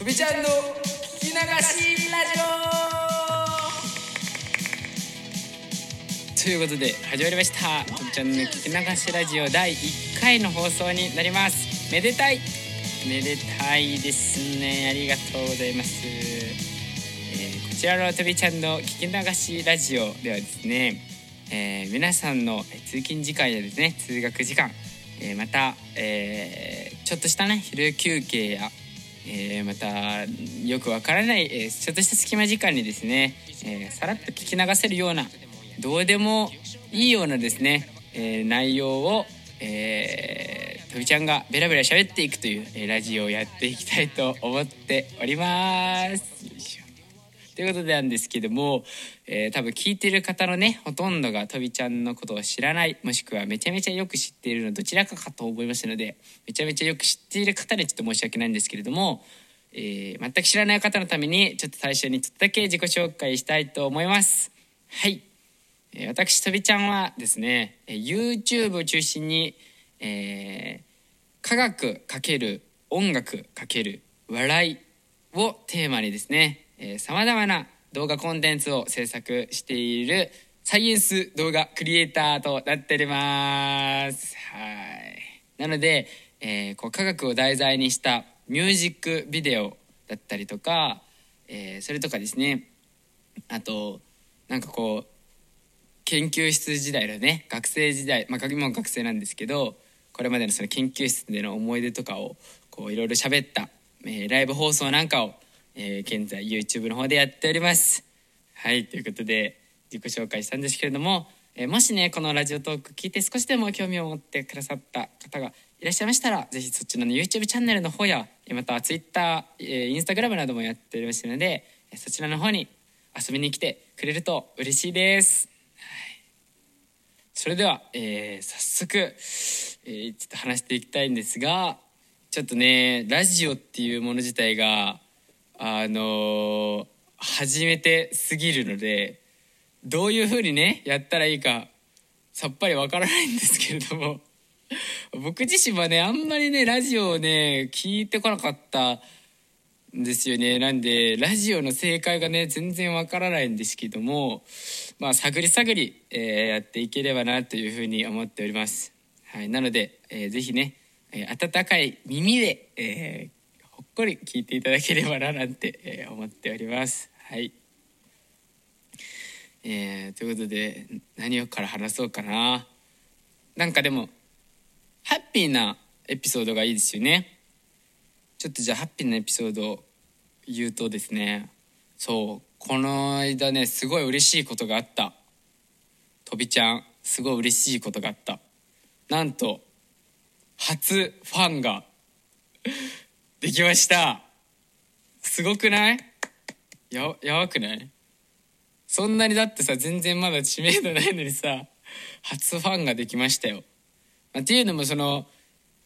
とびちゃんの聞き流しラジオということで始まりました。とびちゃんの聞き流しラジオ第1回の放送になります。めでたい。めでたいですね。ありがとうございます、えーこちらのとびちゃんの聞き流しラジオではですね、えー皆さんの通勤時間やですね通学時間、えーまた、えーちょっとしたね昼休憩や、えーまたよくわからない、えーちょっとした隙間時間にですね、えーさらっと聞き流せるようなどうでもいいようなですね、え内容を、えー、とびちゃんがベラベラ喋っていくという、えラジオをやっていきたいと思っております。ということでなんですけども、えー多分聞いてる方のねほとんどがとびちゃんのことを知らないもしくはめちゃめちゃよく知っているのどちらかかと思いますのでめちゃめちゃよく知っている方にちょっと申し訳ないんですけれども、えー全く知らない方のためにちょっと最初にちょっとだけ自己紹介したいと思います。はいえ私とびちゃんはですねえ YouTube を中心に、えー科学×音楽×笑いをテーマにですねさまざまな動画コンテンツを制作しているサイエンス動画クリエイターとなっております。はい。なので、えーこう科学を題材にしたミュージックビデオだったりとか、えーそれとかですね。あとなんかこう研究室時代のね学生時代まあ今も学生なんですけどこれまでのその研究室での思い出とかをこういろいろ喋った、えーライブ放送なんかを、えー現在 YouTube の方でやっております。はいということで自己紹介したんですけれども、えーもしねこのラジオトーク聞いて少しでも興味を持ってくださった方がいらっしゃいましたらぜひそっちの、ね、YouTube チャンネルの方やまた Twitter、えー、Instagram などもやっておりますのでそちらの方に遊びに来てくれると嬉しいです。それでは、えー早速、えーちょっと話していきたいんですがちょっとねラジオっていうもの自体があのー初めてすぎるのでどういうふうにねやったらいいかさっぱりわからないんですけれども僕自身はねあんまりねラジオをね聞いてこなかったんですよね。なんでラジオの正解がね全然わからないんですけどもまあ探り探り、えーやっていければなというふうに思っております、はい、なので、えーぜひね、えー温かい耳で、えーこり聞いていただければななんて、えー思っております。はい。えーということで何をから話そうかな。なんかでもハッピーなエピソードがいいですよね。ちょっとじゃあハッピーなエピソードを言うとですねそうこの間ねすごい嬉しいことがあった。とびちゃんすごい嬉しいことがあった。なんと初ファンができました。すごくない？ややばくない？そんなにだってさ全然まだ知名度ないのにさ初ファンができましたよ、まあっていうのもその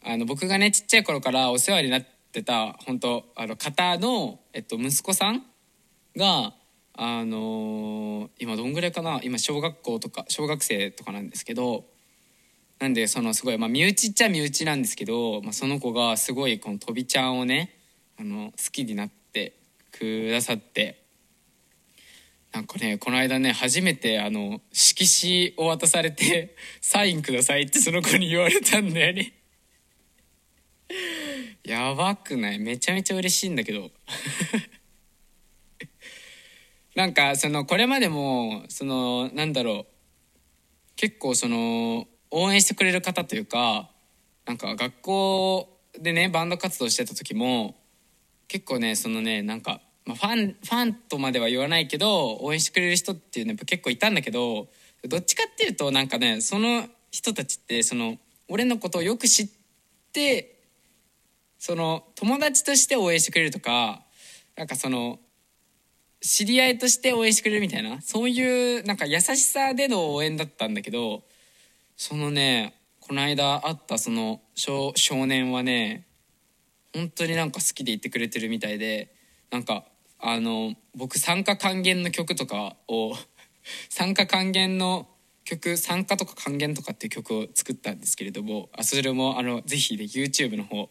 あの僕がねちっちゃい頃からお世話になってた本当あの方の、えっと、息子さんがあのー今どんぐらいかな？今小学校とか小学生とかなんですけどなんでそのすごい、まあ、身内っちゃ身内なんですけど、まあ、その子がすごいこのとびちゃんをねあの好きになってくださってなんかねこの間ね初めてあの色紙を渡されて「サインください」ってその子に言われたんだよね。やばくない？めちゃめちゃ嬉しいんだけど。なんかそのこれまでもそのなんだろう。結構その応援してくれる方というかなんか学校でねバンド活動してた時も結構ねそのねなんか、まあ、ファンファンとまでは言わないけど応援してくれる人っていうのやっぱ結構いたんだけどどっちかっていうとなんかねその人たちってその俺のことをよく知ってその友達として応援してくれるとかなんかその知り合いとして応援してくれるみたいなそういうなんか優しさでの応援だったんだけどそのねこの間会ったその少年はね本当になんか好きでいてくれてるみたいでなんかあの僕参加還元の曲とかを 参加還元の曲参加とか還元とかっていう曲を作ったんですけれどもあそれもあのぜひね YouTube の方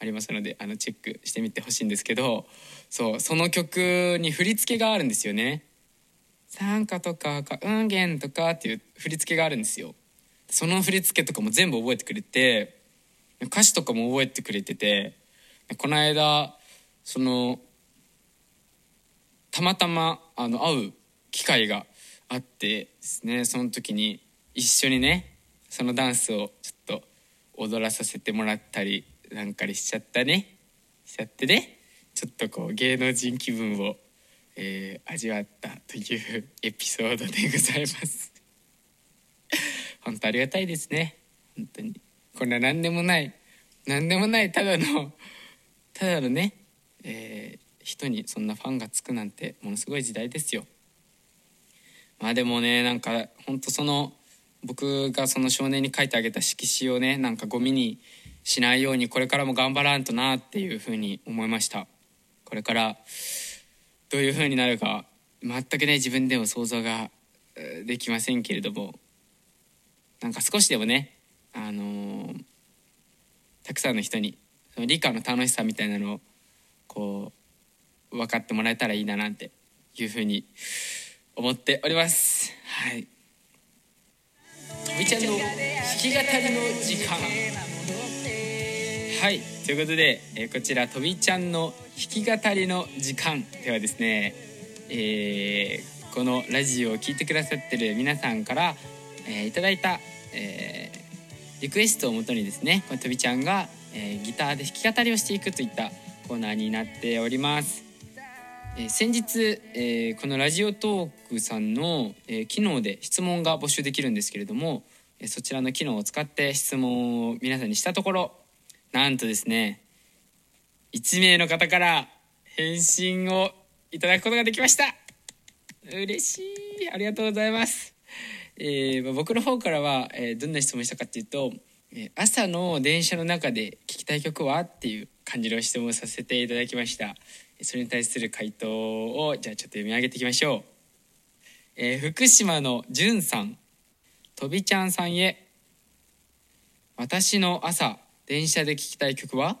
ありますのであのチェックしてみてほしいんですけどそうその曲に振り付けがあるんですよね。参加とか「うんげん」とかっていう振り付けがあるんですよ。その振り付けとかも全部覚えてくれて歌詞とかも覚えてくれててこの間そのたまたまあの会う機会があってですねその時に一緒にねそのダンスをちょっと踊らさせてもらったりなんかりしちゃったねしちゃってねちょっとこう芸能人気分を、えー、味わったというエピソードでございます。本当ありがたいですね。本当に。こんな何でもない。何でもない。ただの ただのね、えー、人にそんなファンがつくなんてものすごい時代ですよ。まあでもねなんか本当その僕がその少年に書いてあげた色紙をねなんかゴミにしないようにこれからも頑張らんとなっていうふうに思いました。これからどういうふうになるか全くね自分でも想像ができませんけれども。なんか少しでもねあのー、たくさんの人にその理科の楽しさみたいなのをこう分かってもらえたらいいななんていうふうに思っております。はい。とびちゃんの弾き語りの時間。はい。ということで、えー、こちらとびちゃんの弾き語りの時間ではですね、えー、このラジオを聴いてくださってる皆さんから、えー、いただいた、えー、リクエストをもとにですねこのとびちゃんが、えー、ギターで弾き語りをしていくといったコーナーになっております。えー、先日、えー、このラジオトークさんの、えー、機能で質問が募集できるんですけれども、えそちらの機能を使って質問を皆さんにしたところなんとですね1名の方から返信をいただくことができました。嬉しい。ありがとうございます、えー、僕の方からは、えー、どんな質問したかっていうと朝の電車の中で聴きたい曲はっていう感じの質問をさせていただきました。それに対する回答をじゃあちょっと読み上げていきましょう、えー、福島のじゅんさん。とびちゃんさんへ。私の朝電車で聴きたい曲は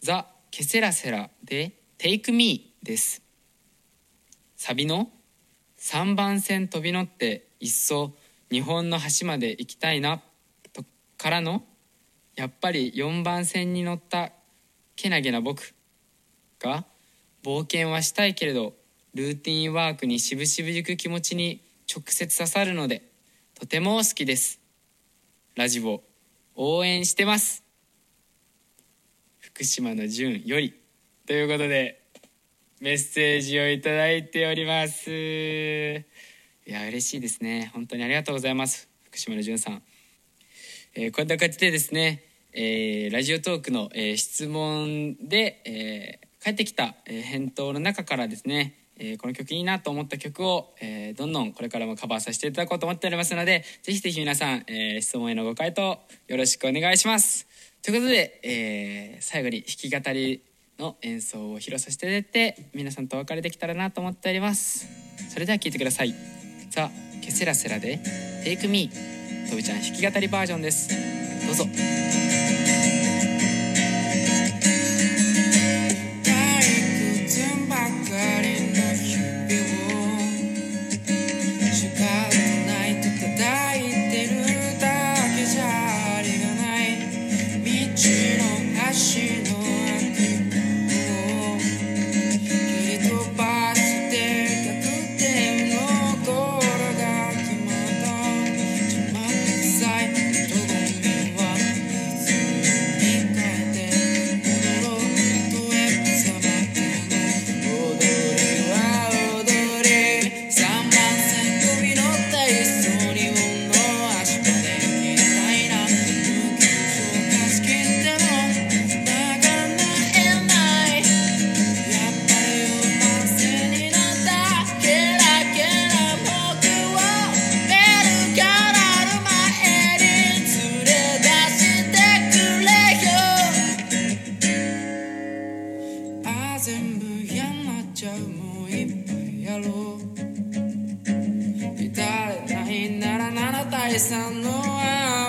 ザ・ケセラセラで Take Me です。サビの3番線飛び乗っていっそ日本の端まで行きたいなとからのやっぱり4番線に乗ったけなげな僕が冒険はしたいけれどルーティンワークにしぶしぶ行く気持ちに直接刺さるのでとても好きです。ラジオ応援してます。福島の純より。ということでメッセージをいただいております。いや嬉しいですね。本当にありがとうございます。福島の純さん、えー、こういった形でですね、えー、ラジオトークの、えー、質問で、えー、返ってきた、えー、返答の中からですねえ、この曲いいなと思った曲を、え、どんどんこれからもカバーさせていただこうと思っておりますのでぜひぜひ皆さん、え、質問へのご回答よろしくお願いします。ということで、え、最後に弾き語りの演奏を披露させていただいて皆さんとお別れできたらなと思っております。それでは聴いてください「ザ・ケセラセラ」で「Take Me」とびちゃん弾き語りバージョンです。どうぞ。全部嫌になっちゃうもういっぱいやろう。至れないならなら対3の案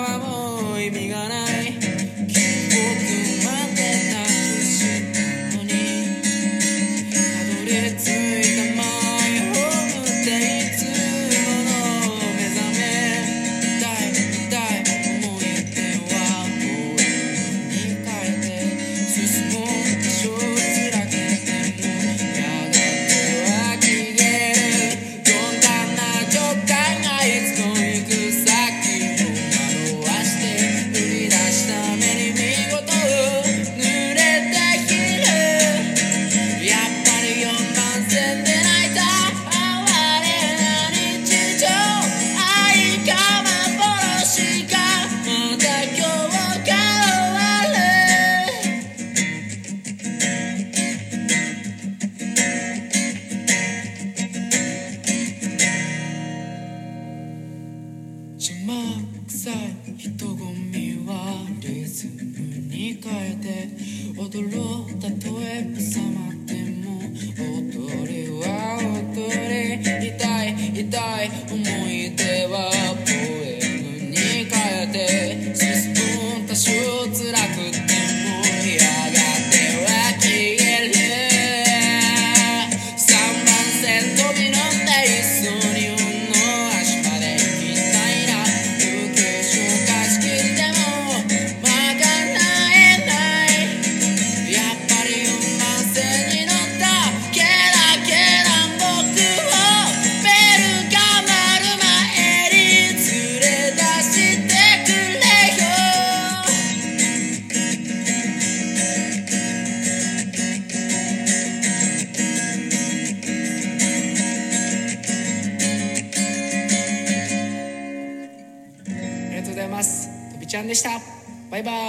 邪い人混みはリズムに変えて踊ろうたとえ無様んでした。バイバイ。